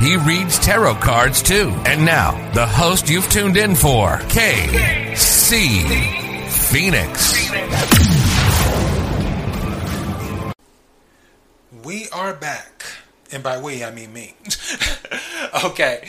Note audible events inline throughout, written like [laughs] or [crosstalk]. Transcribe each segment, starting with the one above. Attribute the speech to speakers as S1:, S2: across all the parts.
S1: He reads tarot cards too. And now, the host you've tuned in for, KC Phoenix.
S2: We are back. And by we, I mean me. [laughs] okay.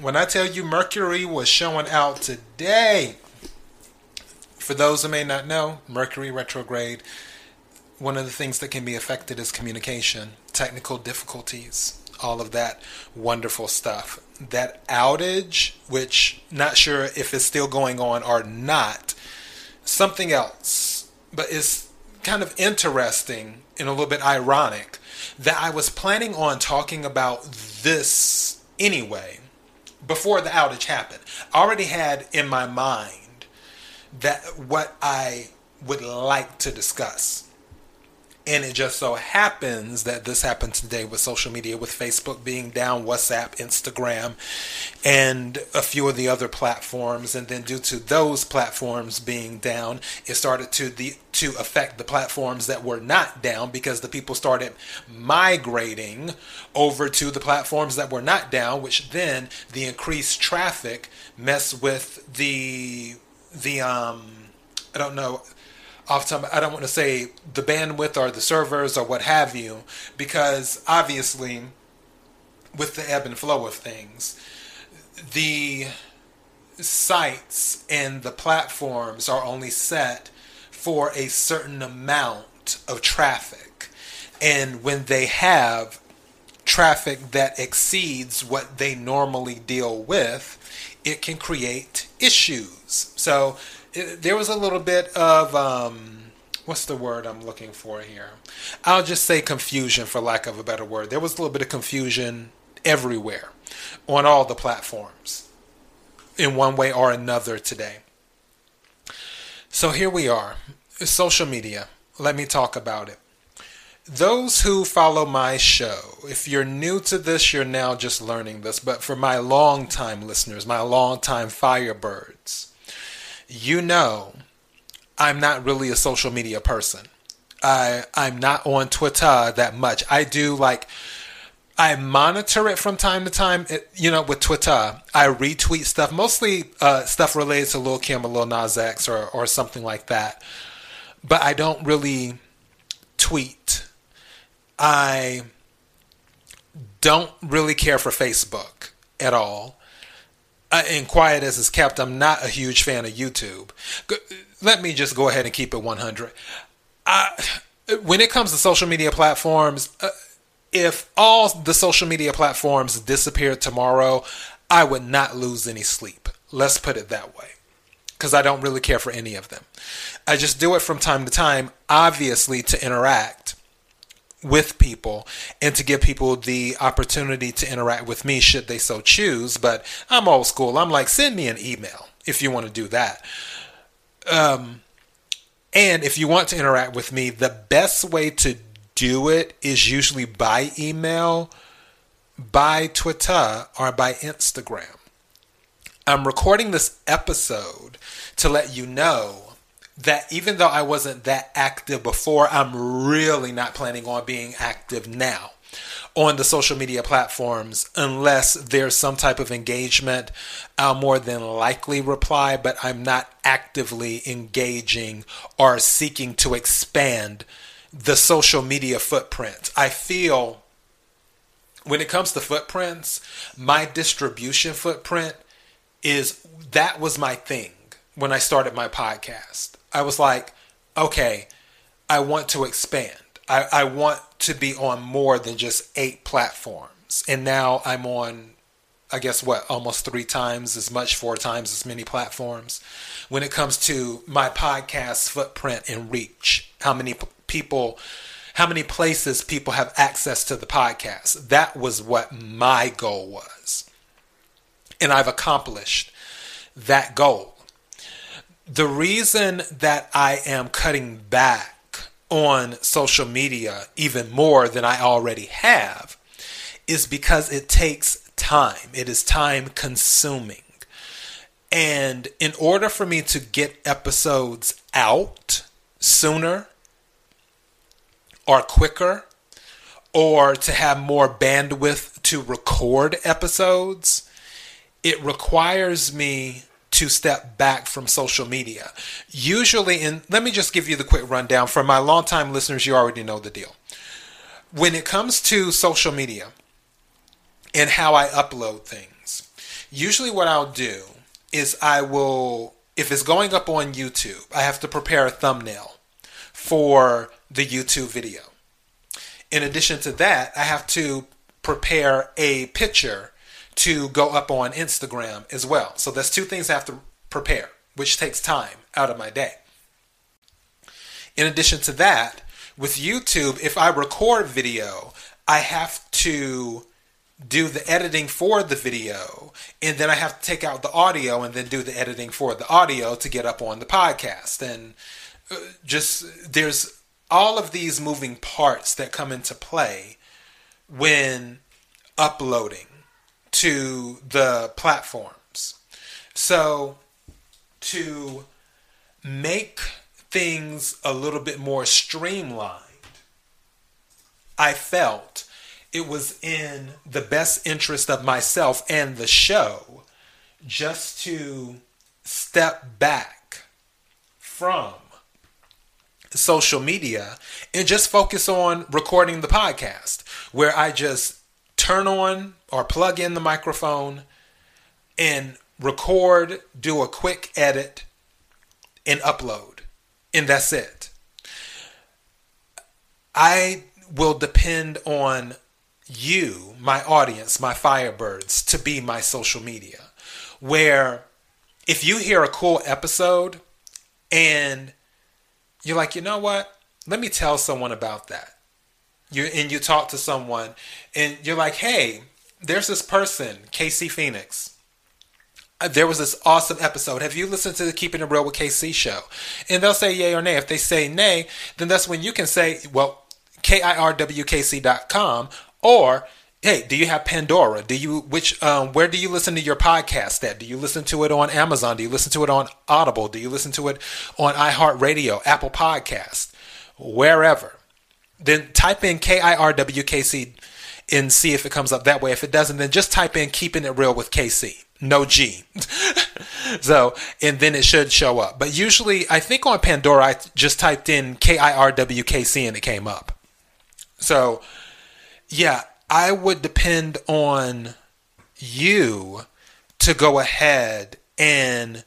S2: when I tell you Mercury was showing out today, for those who may not know, Mercury retrograde, one of the things that can be affected is communication, technical difficulties, all of that wonderful stuff. That outage, which not sure if it's still going on or not, something else, but it's kind of interesting and a little bit ironic that I was planning on talking about this anyway before the outage happened. I already had in my mind that what I would like to discuss. And it just so happens that this happened today with social media, with Facebook being down, WhatsApp, Instagram, and a few of the other platforms. And then due to those platforms being down, it started to the to affect the platforms that were not down because the people started migrating over to the platforms that were not down, which then the increased traffic messed with the the um I don't know off time I don't want to say the bandwidth or the servers or what have you because obviously with the ebb and flow of things the sites and the platforms are only set for a certain amount of traffic. And when they have traffic that exceeds what they normally deal with it can create issues. So it, there was a little bit of um, what's the word I'm looking for here? I'll just say confusion for lack of a better word. There was a little bit of confusion everywhere on all the platforms in one way or another today. So here we are. Social media. Let me talk about it. Those who follow my show, if you're new to this, you're now just learning this, but for my long-time listeners, my long-time Firebirds, you know I'm not really a social media person. I I'm not on Twitter that much. I do like I monitor it from time to time. It, you know, with Twitter, I retweet stuff, mostly uh, stuff related to Lil Kim or Lil Nas X or or something like that. But I don't really tweet. I don't really care for Facebook at all uh, and quiet as it's kept, I'm not a huge fan of YouTube. Let me just go ahead and keep it 100. I, when it comes to social media platforms, uh, if all the social media platforms disappeared tomorrow, I would not lose any sleep. Let's put it that way. Because I don't really care for any of them. I just do it from time to time, obviously, to interact with people and to give people the opportunity to interact with me should they so choose. But I'm old school. I'm like, send me an email if you want to do that. Um, and if you want to interact with me, the best way to do it is usually by email, by Twitter, or by Instagram. I'm recording this episode to let you know that even though I wasn't that active before, I'm really not planning on being active now on the social media platforms unless there's some type of engagement. I'll more than likely reply, but I'm not actively engaging or seeking to expand the social media footprint. I feel when it comes to footprints, my distribution footprint is that was my thing when I started my podcast. I was like, okay, I want to expand. I, I want to be on more than just eight platforms. And now I'm on, I guess, what, almost three times as much, four times as many platforms when it comes to my podcast footprint and reach. How many people, how many places people have access to the podcast. That was what my goal was. And I've accomplished that goal. The reason that I am cutting back on social media even more than I already have is because it takes time. It is time consuming. And in order for me to get episodes out sooner or quicker, or to have more bandwidth to record episodes, it requires me to step back from social media. Usually, and let me just give you the quick rundown. For my longtime listeners, you already know the deal. When it comes to social media and how I upload things, usually what I'll do is I will, if it's going up on YouTube, I have to prepare a thumbnail for the YouTube video. In addition to that, I have to prepare a picture to go up on Instagram as well. So there's two things I have to prepare, which takes time out of my day. In addition to that, with YouTube, if I record video, I have to do the editing for the video and then I have to take out the audio and then do the editing for the audio to get up on the podcast and uh, just there's all of these moving parts that come into play when uploading to the platforms. So to make things a little bit more streamlined, I felt it was in the best interest of myself and the show just to step back from social media and just focus on recording the podcast where I just turn on or plug in the microphone and record, do a quick edit, and upload. And that's it. I will depend on you, my audience, my Firebirds, to be my social media. Where if you hear a cool episode and you're like, you know what? Let me tell someone about that you and you talk to someone and you're like, hey, there's this person, KC Phoenix. Uh, there was this awesome episode. Have you listened to the Keeping It Real with KC show? And they'll say yay or nay. If they say nay, then that's when you can say, well, KIRWKC.com or hey do you have pandora do you which um, where do you listen to your podcast at do you listen to it on amazon do you listen to it on audible do you listen to it on iheartradio apple podcast wherever then type in KIRWKC and see if it comes up that way. If it doesn't, then just type in keeping it real with KC. No G. [laughs] so, and then it should show up. But usually, I think on Pandora, I just typed in KIRWKC and it came up. So, yeah, I would depend on you to go ahead and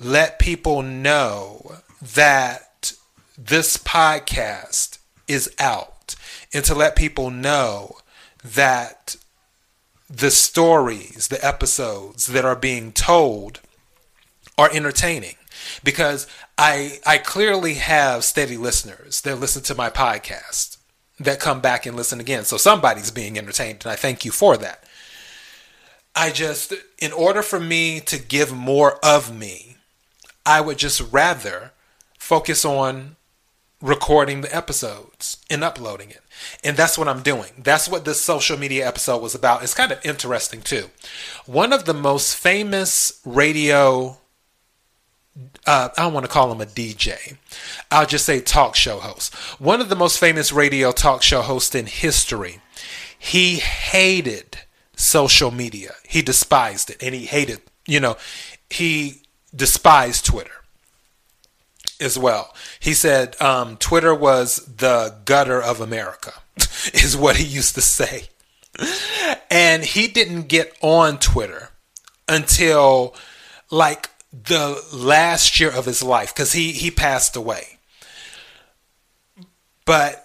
S2: let people know that this podcast is out and to let people know that the stories, the episodes that are being told are entertaining because I I clearly have steady listeners that listen to my podcast that come back and listen again. So somebody's being entertained and I thank you for that. I just in order for me to give more of me, I would just rather focus on recording the episodes and uploading it. And that's what I'm doing. That's what this social media episode was about. It's kind of interesting too. One of the most famous radio uh, I don't want to call him a DJ. I'll just say talk show host. One of the most famous radio talk show hosts in history. He hated social media. He despised it and he hated, you know, he despised Twitter as well. He said um, Twitter was the gutter of America, [laughs] is what he used to say. And he didn't get on Twitter until like the last year of his life because he he passed away. But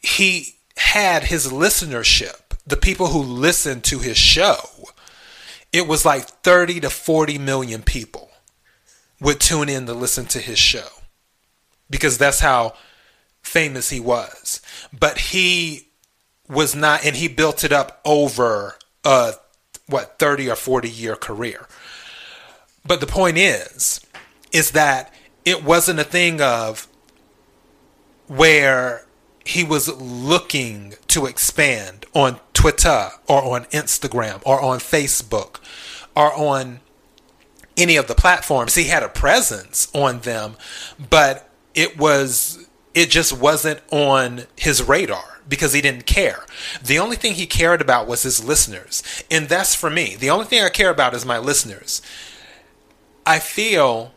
S2: he had his listenership, the people who listened to his show. It was like 30 to 40 million people would tune in to listen to his show because that's how famous he was. But he was not, and he built it up over a what 30 or 40 year career. But the point is, is that it wasn't a thing of where he was looking to expand on Twitter or on Instagram or on Facebook or on any of the platforms. He had a presence on them, but it was it just wasn't on his radar because he didn't care. The only thing he cared about was his listeners. And that's for me. The only thing I care about is my listeners. I feel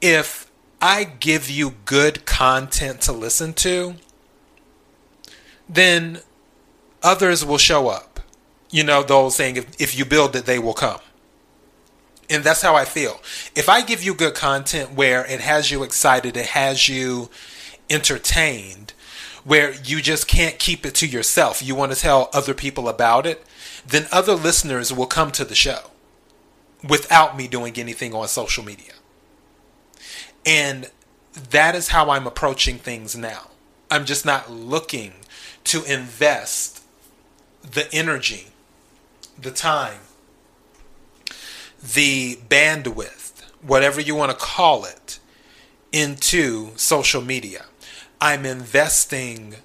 S2: if I give you good content to listen to, then others will show up. You know, the old saying, if, if you build it, they will come. And that's how I feel. If I give you good content where it has you excited, it has you entertained, where you just can't keep it to yourself, you want to tell other people about it, then other listeners will come to the show without me doing anything on social media. And that is how I'm approaching things now. I'm just not looking to invest the energy, the time, the bandwidth, whatever you want to call it, into social media. I'm investing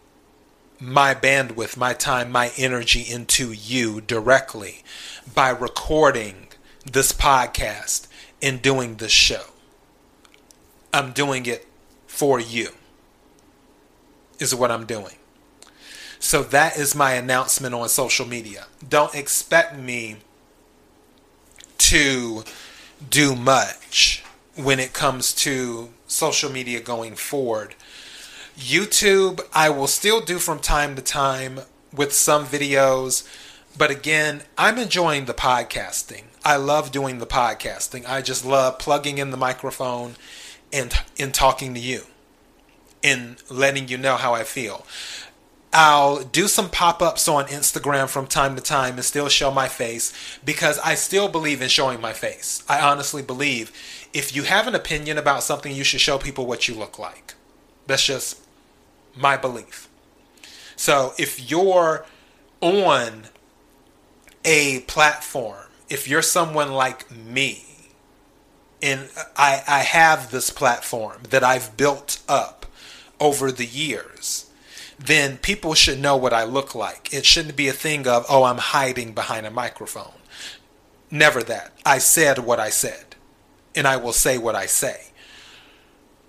S2: my bandwidth, my time, my energy into you directly by recording this podcast and doing this show. I'm doing it for you, is what I'm doing. So that is my announcement on social media. Don't expect me to do much when it comes to social media going forward. YouTube, I will still do from time to time with some videos, but again, I'm enjoying the podcasting. I love doing the podcasting. I just love plugging in the microphone and and talking to you and letting you know how I feel. I'll do some pop ups on Instagram from time to time and still show my face because I still believe in showing my face. I honestly believe if you have an opinion about something, you should show people what you look like. That's just my belief. So if you're on a platform, if you're someone like me, and I, I have this platform that I've built up over the years then people should know what I look like. It shouldn't be a thing of, oh, I'm hiding behind a microphone. Never that. I said what I said, and I will say what I say.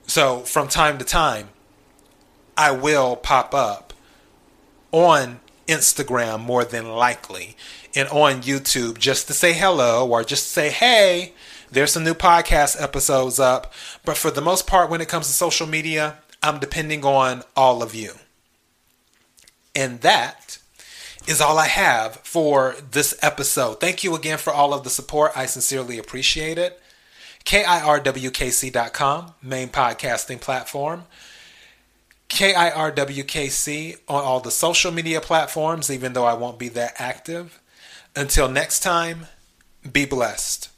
S2: So from time to time, I will pop up on Instagram more than likely and on YouTube just to say hello or just say, hey, there's some new podcast episodes up. But for the most part, when it comes to social media, I'm depending on all of you. And that is all I have for this episode. Thank you again for all of the support. I sincerely appreciate it. KIRWKC.com, main podcasting platform. KIRWKC on all the social media platforms, even though I won't be that active. Until next time, be blessed.